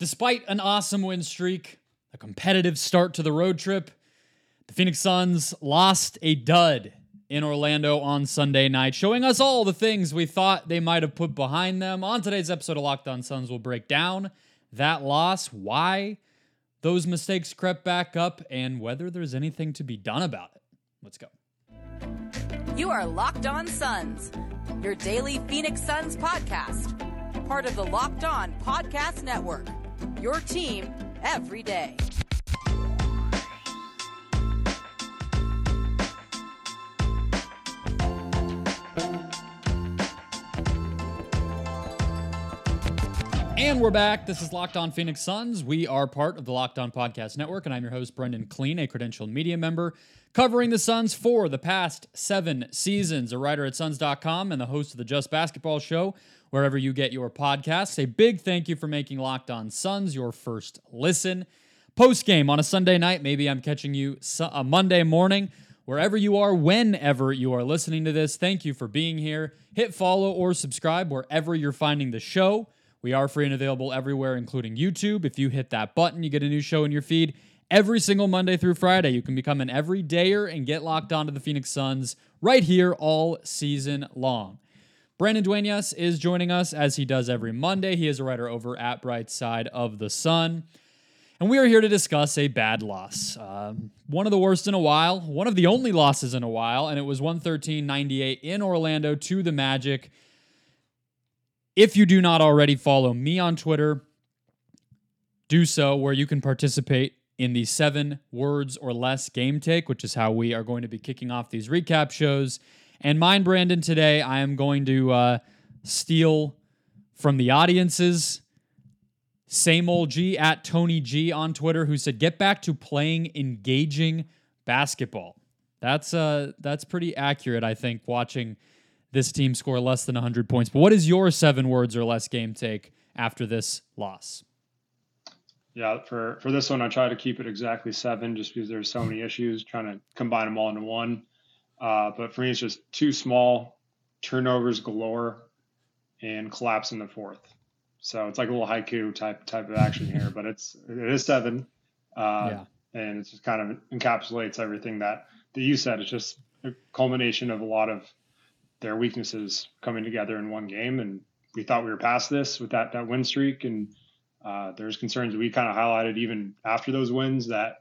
Despite an awesome win streak, a competitive start to the road trip, the Phoenix Suns lost a dud in Orlando on Sunday night, showing us all the things we thought they might have put behind them. On today's episode of Locked On Suns, we'll break down that loss, why those mistakes crept back up, and whether there's anything to be done about it. Let's go. You are Locked On Suns, your daily Phoenix Suns podcast, part of the Locked On Podcast Network your team every day. And we're back. This is Locked On Phoenix Suns. We are part of the Locked On Podcast Network, and I'm your host, Brendon Kleen, a credentialed media member covering the Suns for the past seven seasons, a writer at Suns.com and the host of the Just Basketball Show, wherever you get your podcasts. A big thank you for making Locked On Suns your first listen. Post game on a Sunday night, maybe I'm catching you a Monday morning. Wherever you are, whenever you are listening to this, thank you for being here. Hit follow or subscribe wherever you're finding the show. We are free and available everywhere, including YouTube. If you hit that button, you get a new show in your feed every single Monday through Friday. You can become an everydayer and get locked onto the Phoenix Suns right here all season long. Brandon Dueñas is joining us as he does every Monday. He is a writer over at Bright Side of the Sun. And we are here to discuss a bad loss. Um, one of the worst in a while, one of the only losses in a while, and it was 113 98 in Orlando to the Magic. If you do not already follow me on Twitter, do so where you can participate in the seven words or less game take, which is how we are going to be kicking off these recap shows. And mine, Brandon, today I am going to uh, steal from the audience's same old G at Tony G on Twitter, who said, "Get back to playing engaging basketball." That's uh that's pretty accurate, I think. Watching this team score less than 100 points. But what is your seven words or less game take after this loss? Yeah, for for this one, I try to keep it exactly seven, just because there's so many issues. Trying to combine them all into one. Uh, but for me, it's just too small, turnovers galore, and collapse in the fourth. So it's like a little haiku type type of action here, but it's it is seven, uh, yeah. and it just kind of encapsulates everything that that you said. It's just a culmination of a lot of their weaknesses coming together in one game, and we thought we were past this with that that win streak, and uh, there's concerns we kind of highlighted even after those wins that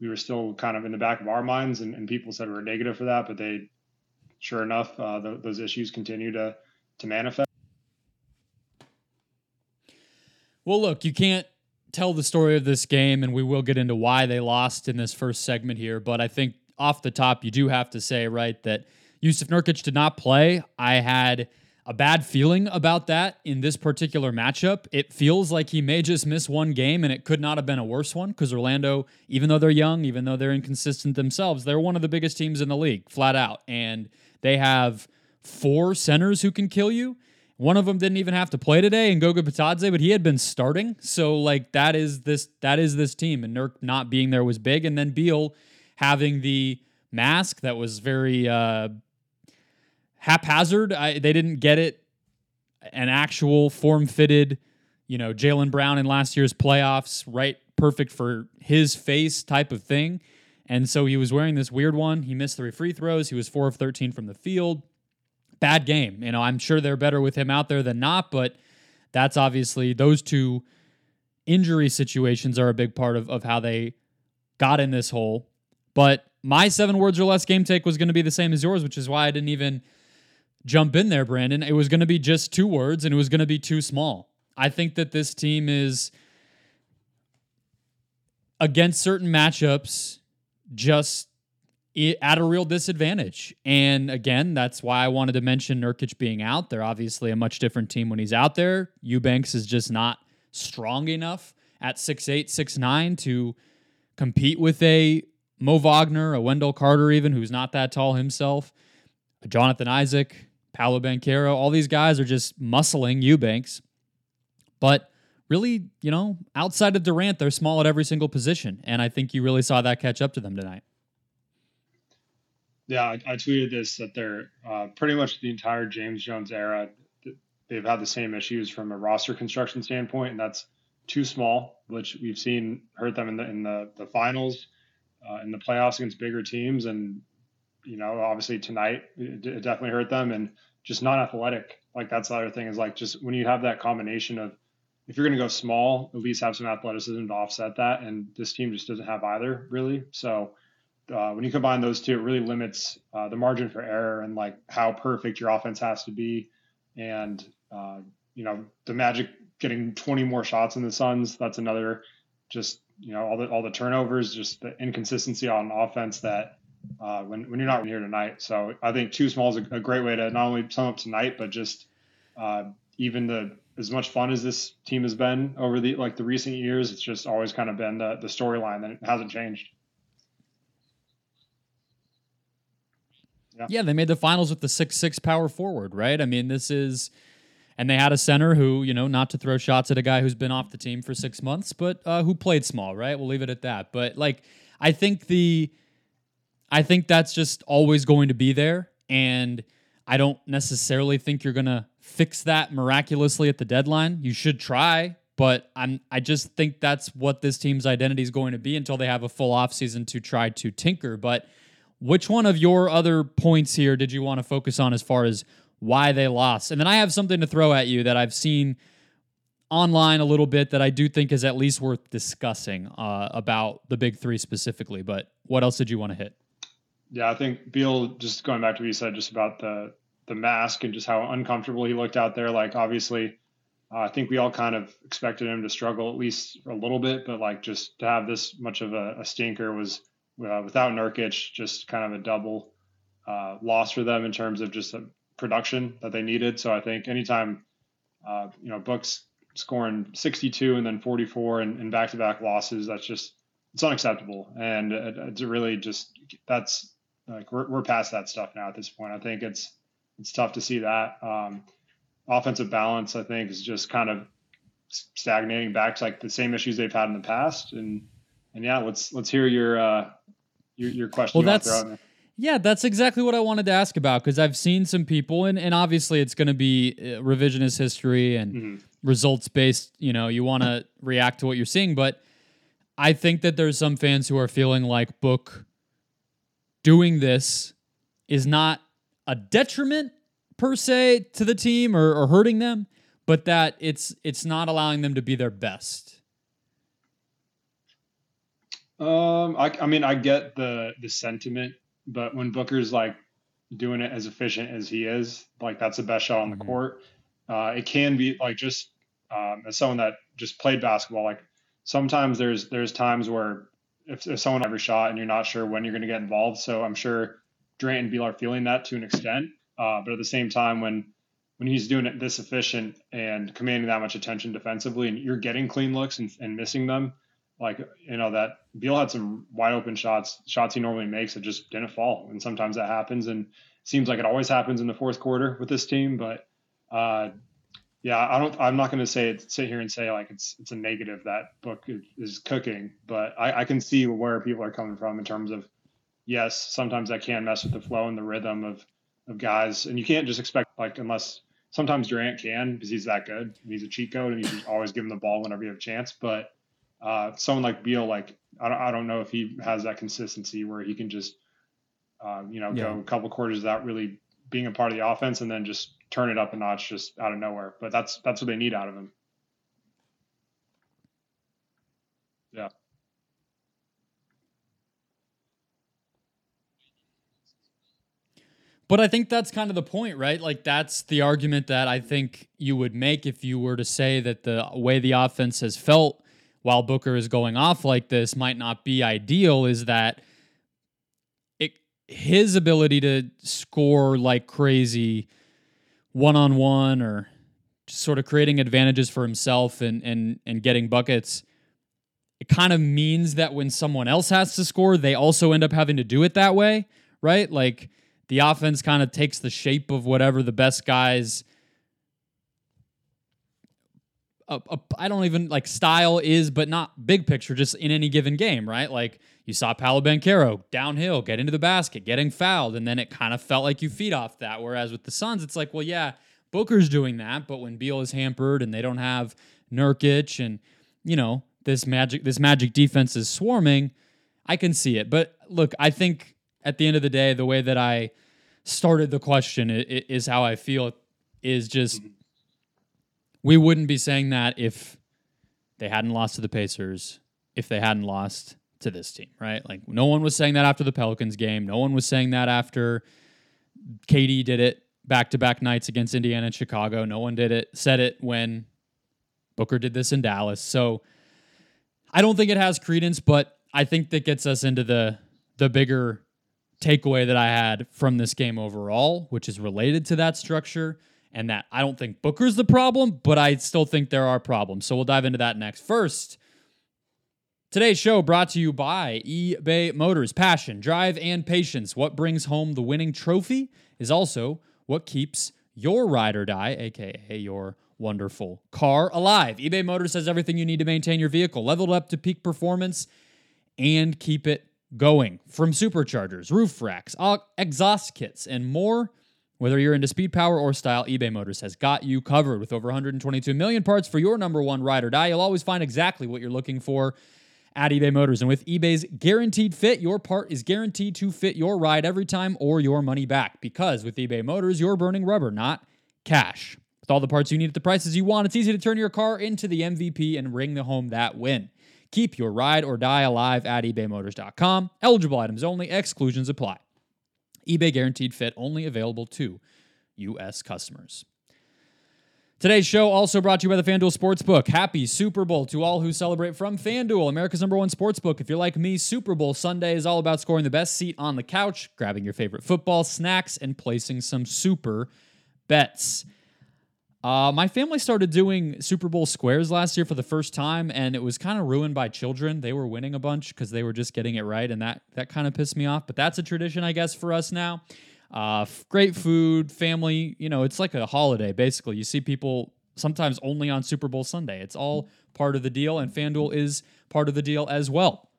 we were still kind of in the back of our minds, and, and people said we were negative for that, but they, sure enough, uh, th- those issues continue to to manifest. Well, look, you can't tell the story of this game, and we will get into why they lost in this first segment here. But I think off the top, you do have to say, right, that Yusuf Nurkic did not play. I had a bad feeling about that in this particular matchup. It feels like he may just miss one game and it could not have been a worse one because Orlando, even though they're young, even though they're inconsistent themselves, they're one of the biggest teams in the league, flat out. And they have four centers who can kill you. One of them didn't even have to play today, and Goga Bitadze, but he had been starting. So like that is this that is this team, and Nurk not being there was big. And then Beal having the mask that was very uh, haphazard. I, they didn't get it an actual form fitted, you know, Jaylen Brown in last year's playoffs, right? Perfect for his face type of thing. And so he was wearing this weird one. He missed three free throws. He was four of 13 from the field. Bad game. You know, I'm sure they're better with him out there than not, but that's obviously those two injury situations are a big part of, of how they got in this hole. But my seven words or less game take was going to be the same as yours, which is why I didn't even jump in there, Brandon. It was going to be just two words and it was going to be too small. I think that this team is against certain matchups just at a real disadvantage. And again, that's why I wanted to mention Nurkic being out. They're obviously a much different team when he's out there. Eubanks is just not strong enough at 6'8, 6'9 to compete with a Mo Wagner, a Wendell Carter, even who's not that tall himself, a Jonathan Isaac, Paolo Banchero, all these guys are just muscling Eubanks. But really, you know, outside of Durant, they're small at every single position. And I think you really saw that catch up to them tonight. Yeah, I, I tweeted this that they're uh, pretty much the entire James Jones era. They've had the same issues from a roster construction standpoint, and that's too small, which we've seen hurt them in the in the the finals, uh, in the playoffs against bigger teams, and you know obviously tonight it, it definitely hurt them, and just not athletic. Like that's the other thing is like just when you have that combination of if you're going to go small, at least have some athleticism to offset that, and this team just doesn't have either really. So uh, when you combine those two, it really limits uh, the margin for error and like how perfect your offense has to be. And uh, you know, the Magic getting 20 more shots in the Suns, that's another just you know all the all the turnovers, just the inconsistency on offense that uh, when when you're not here tonight. So I think too small is a, a great way to not only sum up tonight, but just uh, even the as much fun as this team has been over the like the recent years, it's just always kind of been the, the storyline that hasn't changed. Yeah. yeah, they made the finals with the six six power forward, right? I mean, this is, and they had a center who, you know, not to throw shots at a guy who's been off the team for six months, but uh, who played small, right? We'll leave it at that. But like, I think the, I think that's just always going to be there, and I don't necessarily think you're gonna fix that miraculously at the deadline. You should try, but I'm I just think that's what this team's identity is going to be until they have a full offseason to try to tinker. But which one of your other points here did you want to focus on as far as why they lost? And then I have something to throw at you that I've seen online a little bit that I do think is at least worth discussing uh, about the big three specifically. But what else did you want to hit? Yeah, I think Beal, just going back to what you said, just about the the mask and just how uncomfortable he looked out there. Like, obviously, uh, I think we all kind of expected him to struggle at least a little bit, but like just to have this much of a, a stinker was uh, without Nurkic, just kind of a double uh, loss for them in terms of just the production that they needed. So I think anytime, uh, you know, Books scoring 62 and then 44 and back to back losses, that's just, it's unacceptable. And it's really just, that's like, we're, we're past that stuff now at this point. I think it's, it's tough to see that. Um, offensive balance, I think, is just kind of stagnating back to like the same issues they've had in the past. And, and yeah, let's, let's hear your, uh, your, your question. Well, that's yeah, that's exactly what I wanted to ask about because I've seen some people, and, and obviously it's going to be uh, revisionist history and mm-hmm. results based. You know, you want to react to what you're seeing, but I think that there's some fans who are feeling like Book doing this is not a detriment per se to the team or, or hurting them, but that it's it's not allowing them to be their best. Um, I, I mean, I get the the sentiment, but when Booker's like doing it as efficient as he is, like that's the best shot on the mm-hmm. court. Uh, it can be like just um, as someone that just played basketball, like sometimes there's there's times where if, if someone every shot and you're not sure when you're going to get involved. So I'm sure Durant and Beal are feeling that to an extent. Uh, but at the same time, when when he's doing it this efficient and commanding that much attention defensively, and you're getting clean looks and, and missing them, like you know that Beal had some wide open shots, shots he normally makes that just didn't fall, and sometimes that happens, and seems like it always happens in the fourth quarter with this team. But uh, yeah, I don't. I'm not going to say it, sit here and say like it's it's a negative that book is cooking, but I, I can see where people are coming from in terms of yes, sometimes that can mess with the flow and the rhythm of of guys, and you can't just expect like unless sometimes Durant can because he's that good, he's a cheat code, and you just always give him the ball whenever you have a chance, but uh, someone like Beal, like I don't, I don't know if he has that consistency where he can just, uh, you know, yeah. go a couple quarters without really being a part of the offense and then just turn it up a notch just out of nowhere. But that's that's what they need out of him. Yeah. But I think that's kind of the point, right? Like that's the argument that I think you would make if you were to say that the way the offense has felt while Booker is going off like this might not be ideal is that it his ability to score like crazy one on one or just sort of creating advantages for himself and and and getting buckets it kind of means that when someone else has to score they also end up having to do it that way right like the offense kind of takes the shape of whatever the best guys a, I don't even like style is, but not big picture, just in any given game, right? Like you saw Paolo Banchero downhill, get into the basket, getting fouled, and then it kind of felt like you feed off that. Whereas with the Suns, it's like, well, yeah, Booker's doing that, but when Beal is hampered and they don't have Nurkic and you know, this magic this magic defense is swarming, I can see it. But look, I think at the end of the day, the way that I started the question is how I feel is just we wouldn't be saying that if they hadn't lost to the Pacers, if they hadn't lost to this team, right? Like no one was saying that after the Pelicans game. No one was saying that after KD did it back to back nights against Indiana and Chicago. No one did it, said it when Booker did this in Dallas. So I don't think it has credence, but I think that gets us into the the bigger takeaway that I had from this game overall, which is related to that structure and that I don't think Booker's the problem, but I still think there are problems. So we'll dive into that next. First, today's show brought to you by eBay Motors. Passion, drive, and patience. What brings home the winning trophy is also what keeps your ride or die, aka your wonderful car, alive. eBay Motors has everything you need to maintain your vehicle, leveled up to peak performance, and keep it going. From superchargers, roof racks, exhaust kits, and more. Whether you're into speed, power, or style, eBay Motors has got you covered with over 122 million parts for your number one ride or die. You'll always find exactly what you're looking for at eBay Motors. And with eBay's guaranteed fit, your part is guaranteed to fit your ride every time or your money back. Because with eBay Motors, you're burning rubber, not cash. With all the parts you need at the prices you want, it's easy to turn your car into the MVP and ring the home that win. Keep your ride or die alive at ebaymotors.com. Eligible items only, exclusions apply. eBay guaranteed fit only available to U.S. customers. Today's show also brought to you by the FanDuel Sportsbook. Happy Super Bowl to all who celebrate from FanDuel, America's number one sportsbook. If you're like me, Super Bowl Sunday is all about scoring the best seat on the couch, grabbing your favorite football snacks, and placing some super bets. Uh, my family started doing Super Bowl squares last year for the first time, and it was kind of ruined by children. They were winning a bunch because they were just getting it right, and that that kind of pissed me off. But that's a tradition, I guess, for us now. Uh, great food, family. You know, it's like a holiday basically. You see people sometimes only on Super Bowl Sunday. It's all part of the deal, and FanDuel is part of the deal as well.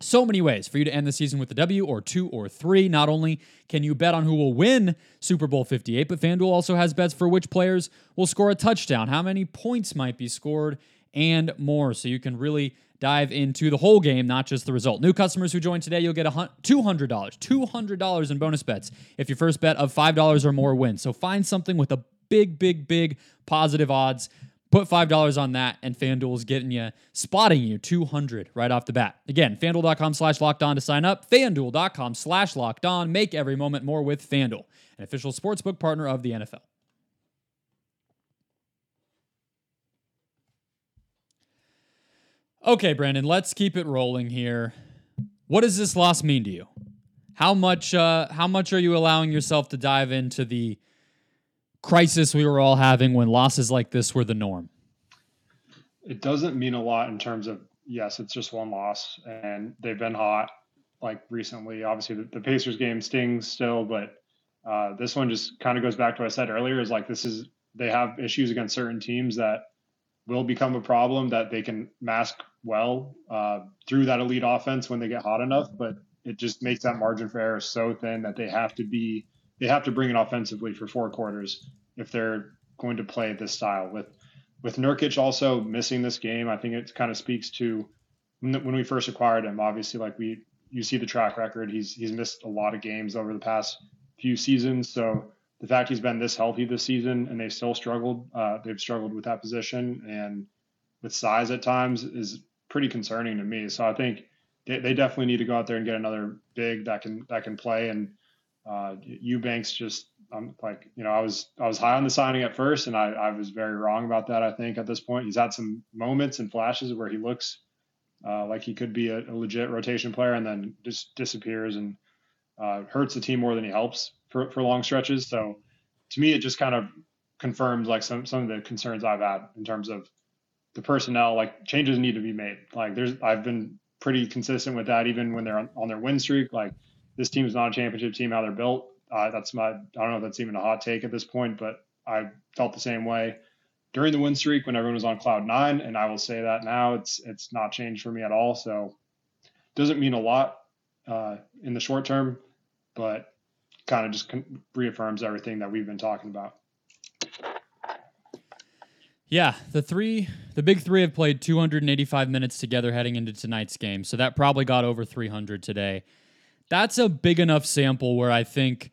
So many ways for you to end the season with a W or two or three. Not only can you bet on who will win Super Bowl 58, but FanDuel also has bets for which players will score a touchdown, how many points might be scored, and more. So you can really dive into the whole game, not just the result. New customers who join today, you'll get $200, $200 in bonus bets if your first bet of $5 or more wins. So find something with a big, big, big positive odds. Put $5 on that, and FanDuel's getting you, spotting you 200 right off the bat. Again, fanduel.com slash locked on to sign up. FanDuel.com slash locked on. Make every moment more with FanDuel, an official sportsbook partner of the NFL. Okay, Brandon, let's keep it rolling here. What does this loss mean to you? How much uh, how much are you allowing yourself to dive into the crisis we were all having when losses like this were the norm? It doesn't mean a lot in terms of yes, it's just one loss and they've been hot like recently. Obviously, the, the Pacers game stings still, but uh, this one just kind of goes back to what I said earlier. Is like this is they have issues against certain teams that will become a problem that they can mask well uh, through that elite offense when they get hot enough. But it just makes that margin for error so thin that they have to be they have to bring it offensively for four quarters if they're going to play this style. With with Nurkic also missing this game, I think it kind of speaks to when we first acquired him. Obviously, like we you see the track record, he's he's missed a lot of games over the past few seasons. So the fact he's been this healthy this season and they've still struggled, uh, they've struggled with that position and with size at times is pretty concerning to me. So I think they, they definitely need to go out there and get another big that can that can play. And uh, Eubanks just I'm like you know I was I was high on the signing at first, and I, I was very wrong about that. I think at this point he's had some moments and flashes where he looks uh, like he could be a, a, legit rotation player, and then just disappears and uh, hurts the team more than he helps for, for long stretches. So to me, it just kind of confirms like some some of the concerns I've had in terms of the personnel, like changes need to be made. Like there's, I've been pretty consistent with that, even when they're on, on their win streak. Like this team is not a championship team, how they're built. Uh, that's my, I don't know if that's even a hot take at this point, but I felt the same way during the win streak when everyone was on cloud nine. And I will say that now it's, it's not changed for me at all. So doesn't mean a lot uh, in the short term, but kind of just reaffirms everything that we've been talking about. Yeah, the three, the big three have played 285 minutes together heading into tonight's game. So that probably got over 300 today. That's a big enough sample where I think,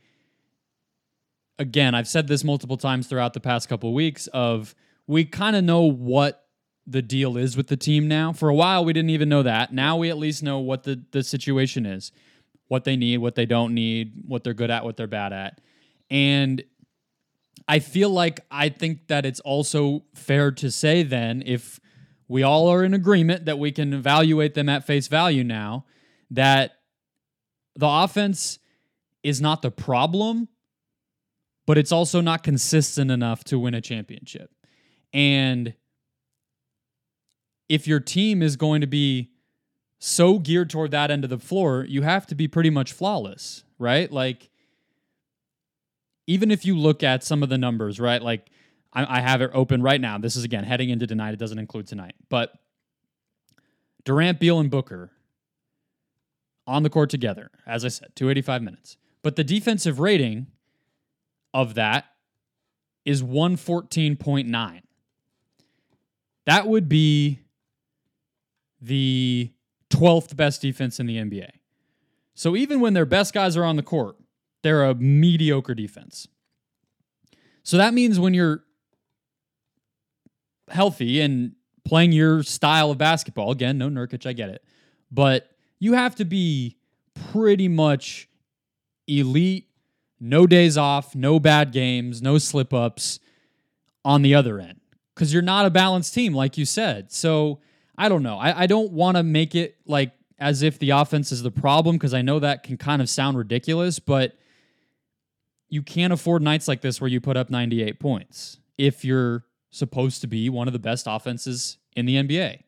again, I've said this multiple times throughout the past couple of weeks of we kind of know what the deal is with the team now. For a while, we didn't even know that. Now we at least know what the, the situation is, what they need, what they don't need, what they're good at, what they're bad at. And I feel like I think that it's also fair to say then, if we all are in agreement that we can evaluate them at face value now, that the offense is not the problem, but it's also not consistent enough to win a championship. And if your team is going to be so geared toward that end of the floor, you have to be pretty much flawless, right? Like, even if you look at some of the numbers, right? Like I, I have it open right now. This is again heading into tonight. It doesn't include tonight, but Durant, Beal, and Booker on the court together. As I said, 285 minutes. But the defensive rating of that is 114.9. That would be the 12th best defense in the NBA. So even when their best guys are on the court, they're a mediocre defense. So that means when you're healthy and playing your style of basketball, again, no Nurkic, I get it, but you have to be pretty much elite, no days off, no bad games, no slip ups on the other end because you're not a balanced team, like you said. So I don't know. I, I don't want to make it like as if the offense is the problem because I know that can kind of sound ridiculous, but you can't afford nights like this where you put up 98 points if you're supposed to be one of the best offenses in the NBA.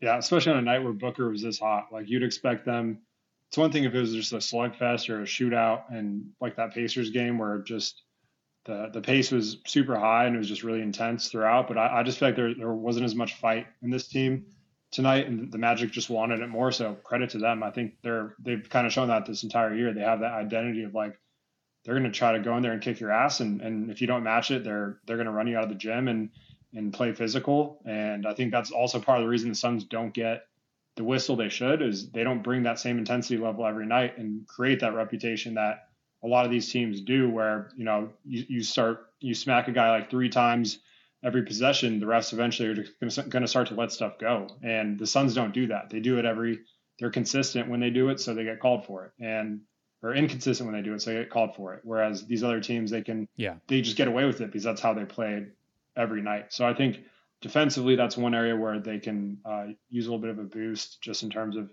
Yeah, especially on a night where Booker was this hot. Like you'd expect them. It's one thing if it was just a slugfest or a shootout, and like that Pacers game where just the the pace was super high and it was just really intense throughout. But I, I just feel like there there wasn't as much fight in this team tonight, and the Magic just wanted it more. So credit to them. I think they're they've kind of shown that this entire year. They have that identity of like they're going to try to go in there and kick your ass. And, and if you don't match it, they're, they're going to run you out of the gym and, and play physical. And I think that's also part of the reason the Suns don't get the whistle they should is they don't bring that same intensity level every night and create that reputation that a lot of these teams do where, you know, you, you start, you smack a guy like three times every possession, the refs eventually are going to start to let stuff go. And the Suns don't do that. They do it every, they're consistent when they do it. So they get called for it. And or inconsistent when they do it, so they get called for it. Whereas these other teams, they can, yeah, they just get away with it because that's how they played every night. So I think defensively, that's one area where they can uh, use a little bit of a boost just in terms of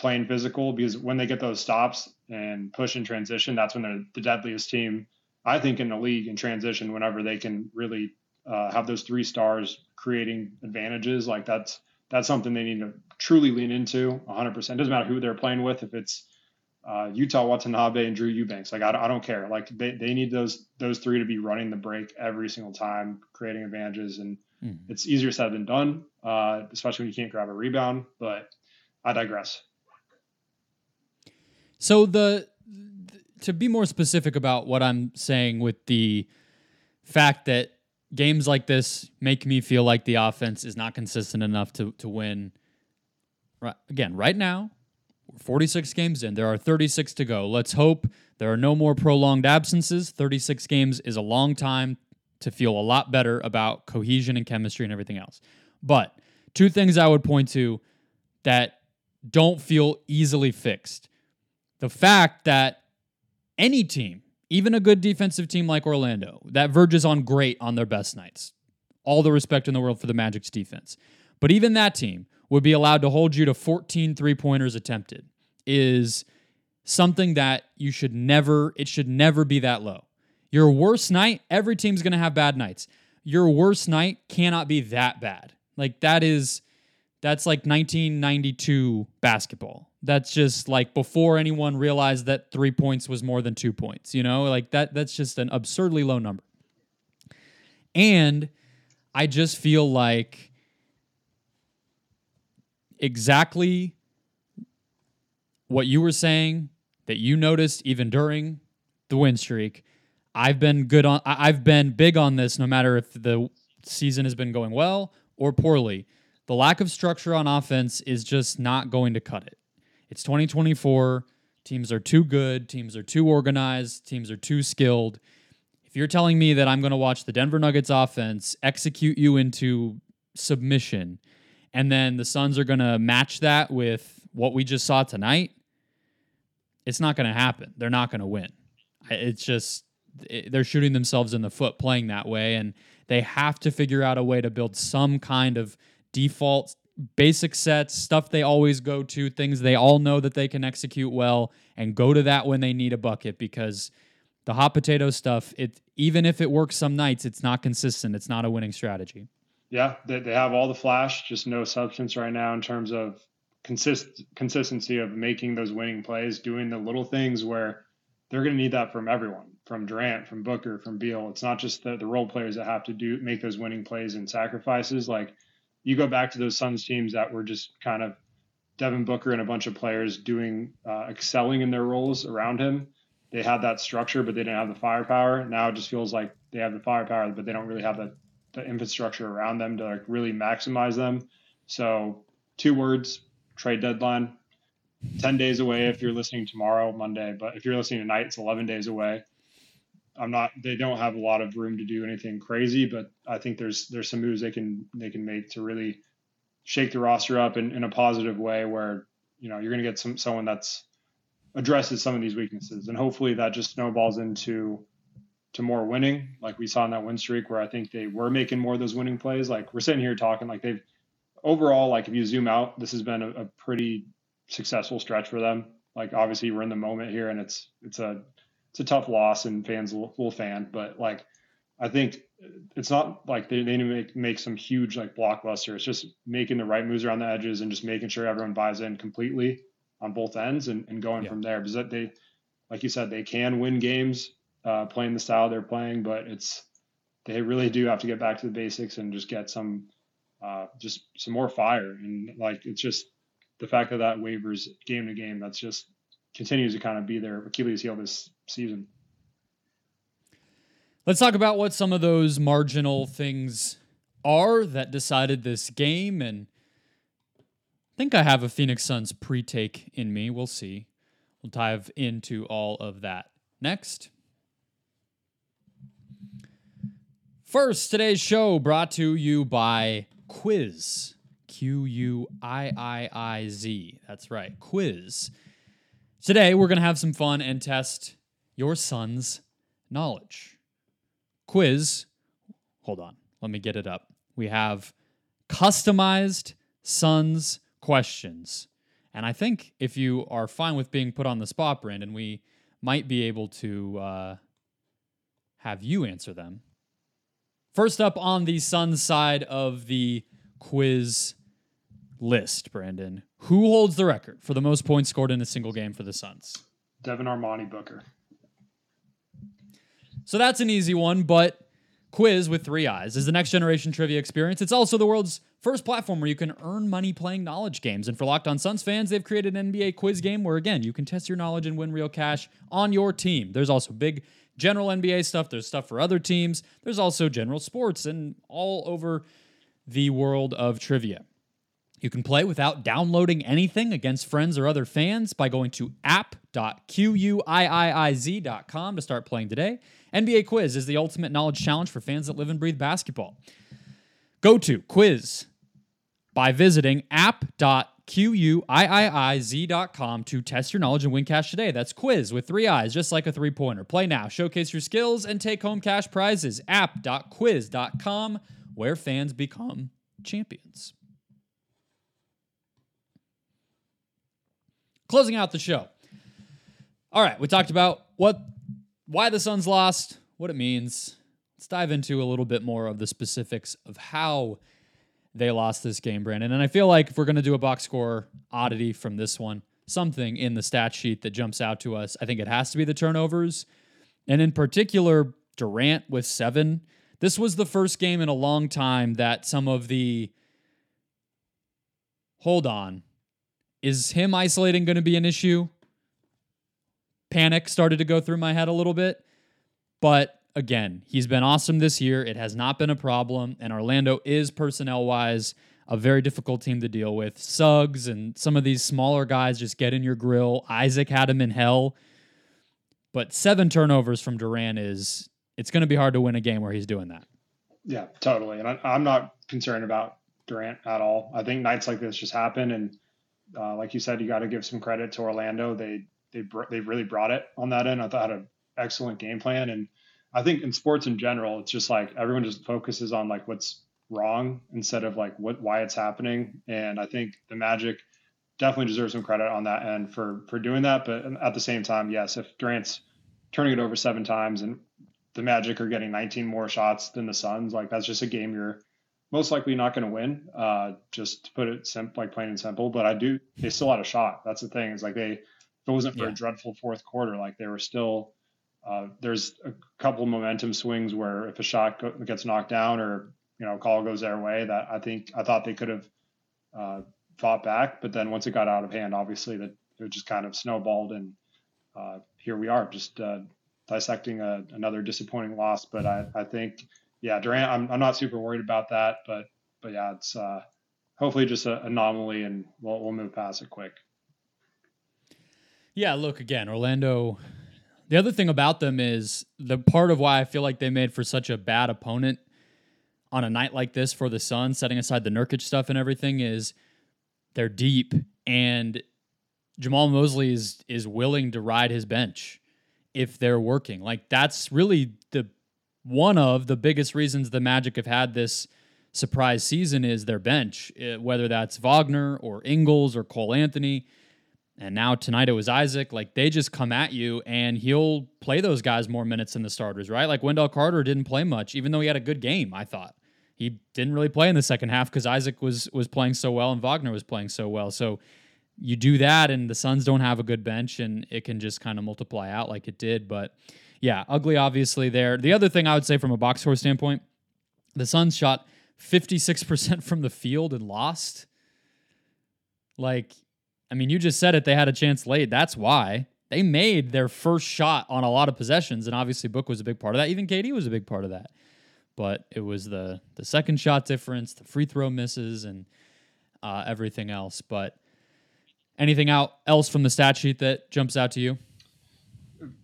playing physical. Because when they get those stops and push in transition, that's when they're the deadliest team, I think, in the league in transition. Whenever they can really uh, have those three stars creating advantages, like that's that's something they need to truly lean into 100%. Doesn't matter who they're playing with, if it's uh, Yuta Watanabe and Drew Eubanks. Like I, I don't care. Like they, they need those those three to be running the break every single time, creating advantages, and mm. it's easier said than done, uh, especially when you can't grab a rebound. But I digress. So the to be more specific about what I'm saying with the fact that games like this make me feel like the offense is not consistent enough to to win. Right, again, right now, 46 games in. There are 36 to go. Let's hope there are no more prolonged absences. 36 games is a long time to feel a lot better about cohesion and chemistry and everything else. But two things I would point to that don't feel easily fixed. The fact that any team, even a good defensive team like Orlando, that verges on great on their best nights, all the respect in the world for the Magic's defense. But even that team would be allowed to hold you to 14 three pointers attempted is something that you should never, it should never be that low. Your worst night, every team's going to have bad nights. Your worst night cannot be that bad. Like that is, that's like 1992 basketball. That's just like before anyone realized that three points was more than two points. You know, like that. That's just an absurdly low number. And I just feel like exactly what you were saying that you noticed even during the win streak. I've been good on I've been big on this no matter if the season has been going well or poorly. The lack of structure on offense is just not going to cut it. It's 2024. Teams are too good. Teams are too organized. Teams are too skilled. If you're telling me that I'm going to watch the Denver Nuggets offense execute you into submission, and then the Suns are going to match that with what we just saw tonight, it's not going to happen. They're not going to win. It's just it, they're shooting themselves in the foot playing that way, and they have to figure out a way to build some kind of default basic sets, stuff they always go to, things they all know that they can execute well, and go to that when they need a bucket because the hot potato stuff, it even if it works some nights, it's not consistent. It's not a winning strategy. Yeah, they, they have all the flash, just no substance right now in terms of consist consistency of making those winning plays, doing the little things where they're going to need that from everyone, from Durant, from Booker, from Beal. It's not just the, the role players that have to do make those winning plays and sacrifices. Like you go back to those Suns teams that were just kind of Devin Booker and a bunch of players doing uh, excelling in their roles around him. They had that structure, but they didn't have the firepower. Now it just feels like they have the firepower, but they don't really have the, the infrastructure around them to like really maximize them. So two words: trade deadline. 10 days away if you're listening tomorrow, Monday, but if you're listening tonight, it's 11 days away. I'm not. They don't have a lot of room to do anything crazy, but I think there's there's some moves they can they can make to really shake the roster up in, in a positive way, where you know you're going to get some someone that's addresses some of these weaknesses, and hopefully that just snowballs into to more winning, like we saw in that win streak, where I think they were making more of those winning plays. Like we're sitting here talking, like they've overall, like if you zoom out, this has been a, a pretty successful stretch for them. Like obviously we're in the moment here, and it's it's a it's a tough loss and fans will, will fan, but like I think it's not like they, they need to make, make some huge like blockbuster. It's just making the right moves around the edges and just making sure everyone buys in completely on both ends and, and going yeah. from there. Because that they, like you said, they can win games uh, playing the style they're playing, but it's they really do have to get back to the basics and just get some uh, just some more fire. And like it's just the fact that that wavers game to game. That's just continues to kind of be their Achilles heel this season. Let's talk about what some of those marginal things are that decided this game. And I think I have a Phoenix Suns pre take in me. We'll see. We'll dive into all of that next. First, today's show brought to you by Quiiiz. Q U I I I Z. That's right, Quiiiz. Today, we're going to have some fun and test your Suns knowledge. Quiz. Hold on. Let me get it up. We have customized Suns questions. And I think if you are fine with being put on the spot, Brandon, we might be able to uh, have you answer them. First up on the Suns side of the quiz list, Brandon. Who holds the record for the most points scored in a single game for the Suns? Devin Armani Booker. So that's an easy one, but Quiz with three eyes is the next generation trivia experience. It's also the world's first platform where you can earn money playing knowledge games. And for Locked On Suns fans, they've created an NBA quiz game where, again, you can test your knowledge and win real cash on your team. There's also big general NBA stuff, there's stuff for other teams, there's also general sports and all over the world of trivia. You can play without downloading anything against friends or other fans by going to app.quiiiz.com to start playing today. NBA Quiz is the ultimate knowledge challenge for fans that live and breathe basketball. Go to quiz by visiting app.quiiiz.com to test your knowledge and win cash today. That's quiz with three eyes, just like a three pointer. Play now, showcase your skills, and take home cash prizes. App.quiiiz.com, where fans become champions. Closing out the show. All right, we talked about what why the Suns lost, what it means. Let's dive into a little bit more of the specifics of how they lost this game, Brandon. And I feel like if we're going to do a box score oddity from this one, something in the stat sheet that jumps out to us, I think it has to be the turnovers. And in particular, Durant with seven. This was the first game in a long time that some of the hold on, is him isolating going to be an issue? Panic started to go through my head a little bit, but again, he's been awesome this year. It has not been a problem. And Orlando is personnel wise a very difficult team to deal with. Suggs and some of these smaller guys just get in your grill. Isaac had him in hell. But seven turnovers from Durant is it's going to be hard to win a game where he's doing that. Yeah, totally. And I, am not concerned about Durant at all. I think nights like this just happen, and uh, like you said, you got to give some credit to Orlando. They they they really brought it on that end. I thought had an excellent game plan, and I think in sports in general, it's just like everyone just focuses on like what's wrong instead of like what why it's happening. And I think the Magic definitely deserves some credit on that end for for doing that. But at the same time, yes, if Durant's turning it over seven times and the Magic are getting 19 more shots than the Suns, like that's just a game you're most likely not going to win. Uh, just to put it simple, like plain and simple. But I do, they still had a shot. That's the thing. Is like they, if it wasn't for yeah. a dreadful fourth quarter, like they were still. Uh, there's a couple momentum swings where if a shot go, gets knocked down or you know call goes their way that I think I thought they could have uh, fought back, but then once it got out of hand, obviously that it just kind of snowballed, and uh, here we are, just uh, dissecting a, another disappointing loss. But I, I think yeah, Durant, I'm I'm not super worried about that, but but yeah, it's uh, hopefully just an anomaly, and we'll we'll move past it quick. Yeah, look again, Orlando. The other thing about them is the part of why I feel like they made for such a bad opponent on a night like this for the Suns, setting aside the Nurkic stuff and everything, is they're deep and Jamahl Mosley is is willing to ride his bench if they're working. Like that's really one of the biggest reasons the Magic have had this surprise season is their bench, eh, whether that's Wagner or Ingles or Cole Anthony. And now tonight it was Isaac. Like they just come at you and he'll play those guys more minutes than the starters, right? Like Wendell Carter didn't play much, even though he had a good game, I thought he didn't really play in the second half because Isaac was was playing so well and Wagner was playing so well. So you do that, and the Suns don't have a good bench, and it can just kind of multiply out like it did. But yeah, ugly, obviously there. The other thing I would say from a box score standpoint, the Suns shot 56% from the field and lost. Like, I mean, you just said it. They had a chance late. That's why they made their first shot on a lot of possessions, and obviously Book was a big part of that. Even KD was a big part of that but it was the the second shot difference, the free throw misses, and uh, everything else. But anything out else from the stat sheet that jumps out to you?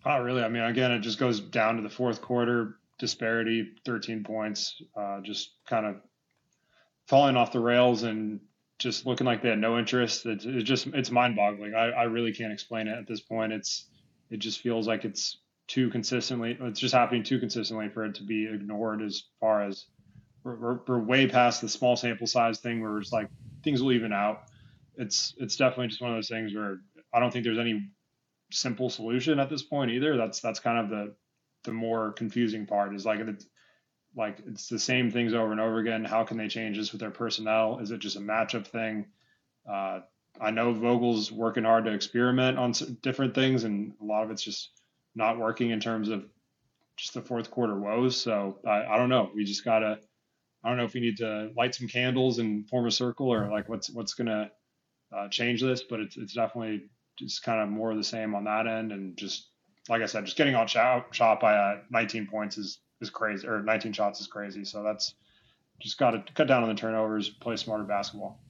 Not really. I mean, again, it just goes down to the fourth quarter disparity, 13 points, uh, just kind of falling off the rails and just looking like they had no interest. It's, it's just it's mind boggling. I, I really can't explain it at this point. It's it just feels like it's too consistently. It's just happening too consistently for it to be ignored. As far as we're, we're, we're way past the small sample size thing, where it's like things will even out. It's it's definitely just one of those things where I don't think there's any simple solution at this point either. That's that's kind of the the more confusing part is like it's like it's the same things over and over again. How can they change this with their personnel? Is it just a matchup thing? Uh, I know Vogel's working hard to experiment on different things, and a lot of it's just not working in terms of just the fourth quarter woes. So I, I don't know. We just gotta. I don't know if we need to light some candles and form a circle or like what's what's gonna uh, change this, but it's it's definitely just kind of more of the same on that end. And just like I said, just getting on shot, shot by uh, 19 points is is crazy, or 19 shots is crazy. So that's just got to cut down on the turnovers, play smarter basketball.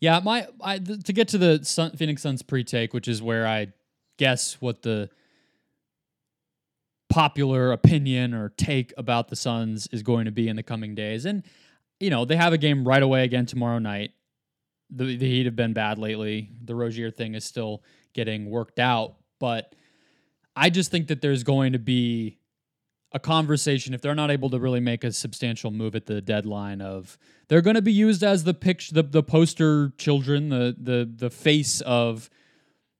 Yeah, my I, to get to the Sun, Phoenix Suns pre-take, which is where I guess what the popular opinion or take about the Suns is going to be in the coming days. And, you know, they have a game right away again tomorrow night. The, the Heat have been bad lately. The Rozier thing is still getting worked out. But I just think that there's going to be a conversation if they're not able to really make a substantial move at the deadline of they're going to be used as the picture the, the poster children the the the face of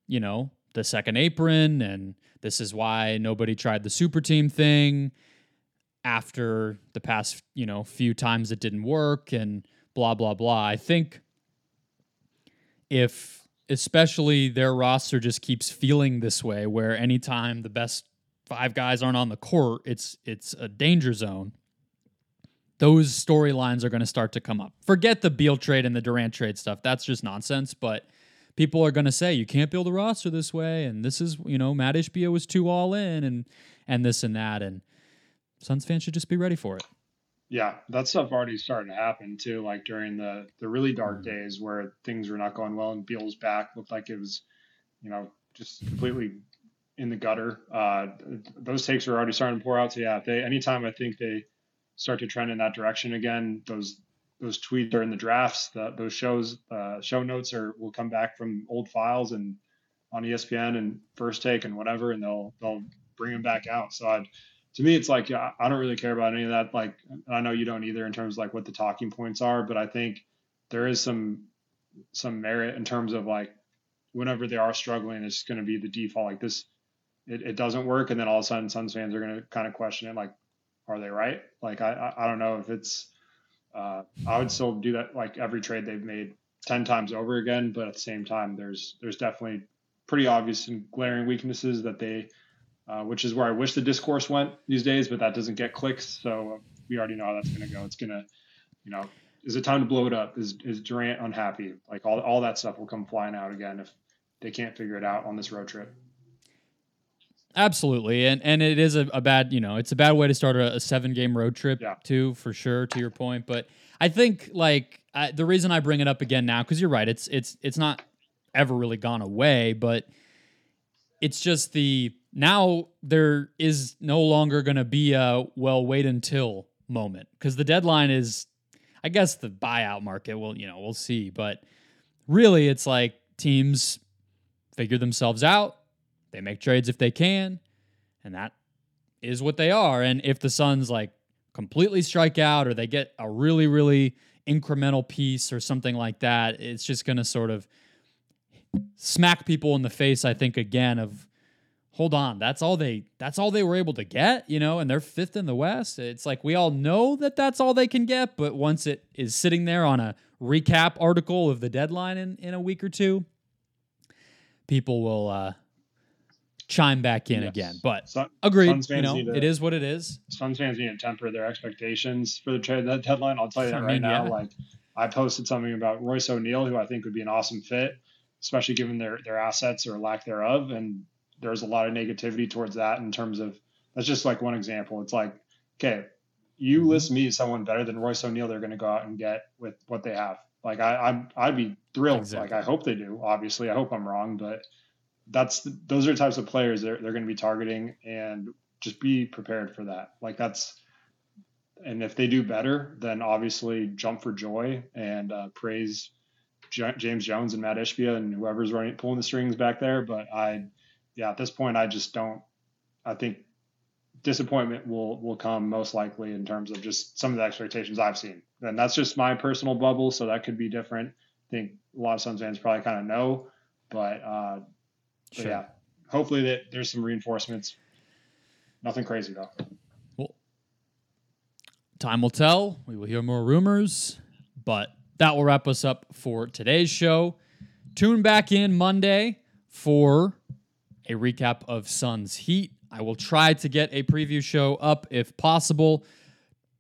you know the second apron, and this is why nobody tried the super team thing after the past, you know, few times it didn't work and blah blah blah. I think if especially their roster just keeps feeling this way where anytime the best five guys aren't on the court, it's it's a danger zone. Those storylines are going to start to come up. Forget the Beal trade and the Durant trade stuff. That's just nonsense, but people are going to say you can't build a roster this way, and this is you know Matt Ishbia was too all in, and and this and that, and Suns fans should just be ready for it. Yeah, that stuff already started to happen too. Like during the the really dark mm-hmm. days where things were not going well, and Beal's back looked like it was, you know, just completely in the gutter. Uh, those takes are already starting to pour out. So yeah, if they anytime I think they start to trend in that direction again, those those tweets are in the drafts. The, those shows uh, show notes are will come back from old files and on ESPN and First Take and whatever, and they'll they'll bring them back out. So I'd to me, it's like I don't really care about any of that. Like I know you don't either in terms of like what the talking points are, but I think there is some some merit in terms of like whenever they are struggling, it's going to be the default. Like this, it, it doesn't work, and then all of a sudden, Suns fans are going to kind of question it. Like, are they right? Like I I, don't know if it's. Uh, I would still do that like every trade they've made ten times over again, but at the same time, there's there's definitely pretty obvious and glaring weaknesses that they uh, which is where I wish the discourse went these days, but that doesn't get clicks. So we already know how that's going to go. It's going to, you know, is it time to blow it up? Is is Durant unhappy? Like all all that stuff will come flying out again if they can't figure it out on this road trip. Absolutely, and and it is a, a bad you know it's a bad way to start a, a seven game road trip yeah. too for sure. To your point, but I think like I, the reason I bring it up again now because you're right, it's it's it's not ever really gone away, but it's just the now there is no longer going to be a well wait until moment. Because the deadline is i guess the buyout market will you know we'll see. But really it's like teams figure themselves out they make trades if they can and that is what they are. And if the suns like completely strike out or they get a really really incremental piece or something like that it's just going to sort of smack people in the face i think again of hold on that's all they that's all they were able to get you know and they're fifth in the west it's like we all know that that's all they can get but once it is sitting there on a recap article of the deadline in, in a week or two people will uh chime back in yes. again but Sun, agreed you know to, it is what it is Suns fans need to temper their expectations for the trade that deadline I'll tell you that I right mean, now yeah. like I posted something about Royce O'Neale who I think would be an awesome fit especially given their their assets or lack thereof and there's a lot of negativity towards that in terms of that's just like one example. It's like, okay, you mm-hmm. list me someone better than Royce O'Neale, they're going to go out and get with what they have. Like I, I'm, I'd be thrilled. Exactly. Like I hope they do. Obviously, I hope I'm wrong, but that's the, those are the types of players they're they're going to be targeting, and just be prepared for that. Like that's, and if they do better, then obviously jump for joy and uh, praise J- James Jones and Matt Ishbia and whoever's running pulling the strings back there. But I yeah, at this point, I just don't. I think disappointment will will come most likely in terms of just some of the expectations I've seen, and that's just my personal bubble. So that could be different. I think a lot of Suns fans probably kind of know, but, uh, sure. but yeah, hopefully that there's some reinforcements. Nothing crazy though. Well, time will tell. We will hear more rumors, but that will wrap us up for today's show. Tune back in Monday for a recap of Suns Heat. I will try to get a preview show up if possible.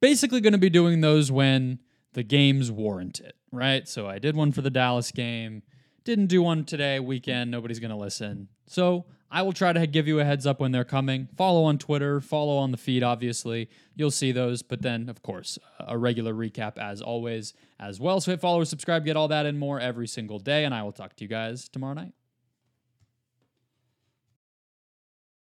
Basically, going to be doing those when the games warrant it, right? So I did one for the Dallas game, didn't do one today, weekend. Nobody's going to listen. So I will try to give you a heads up when they're coming. Follow on Twitter, follow on the feed, obviously. You'll see those. But then, of course, a regular recap as always as well. So hit follow subscribe, get all that and more every single day. And I will talk to you guys tomorrow night.